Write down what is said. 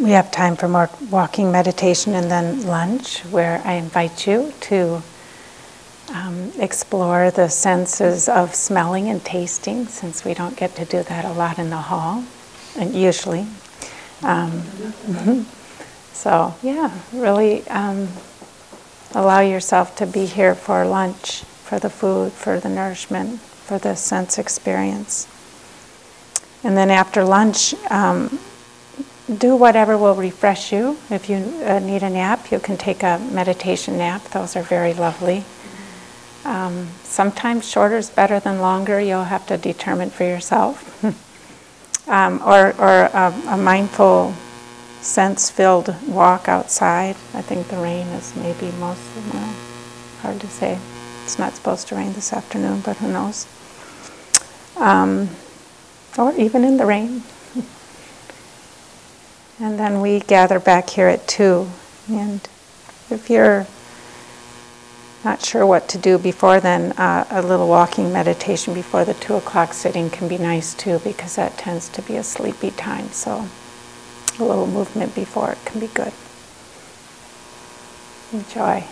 we have time for more walking meditation and then lunch, where I invite you to um, explore the senses of smelling and tasting, since we don't get to do that a lot in the hall, and usually. Um, so, yeah, really um, allow yourself to be here for lunch, for the food, for the nourishment, for the sense experience. And then after lunch, um, do whatever will refresh you. If you uh, need a nap, you can take a meditation nap. Those are very lovely. Um, sometimes shorter is better than longer. You'll have to determine for yourself. um, or or a, a mindful, sense filled walk outside. I think the rain is maybe most, hard to say. It's not supposed to rain this afternoon, but who knows? Um, or even in the rain. And then we gather back here at 2. And if you're not sure what to do before then, uh, a little walking meditation before the 2 o'clock sitting can be nice too, because that tends to be a sleepy time. So a little movement before it can be good. Enjoy.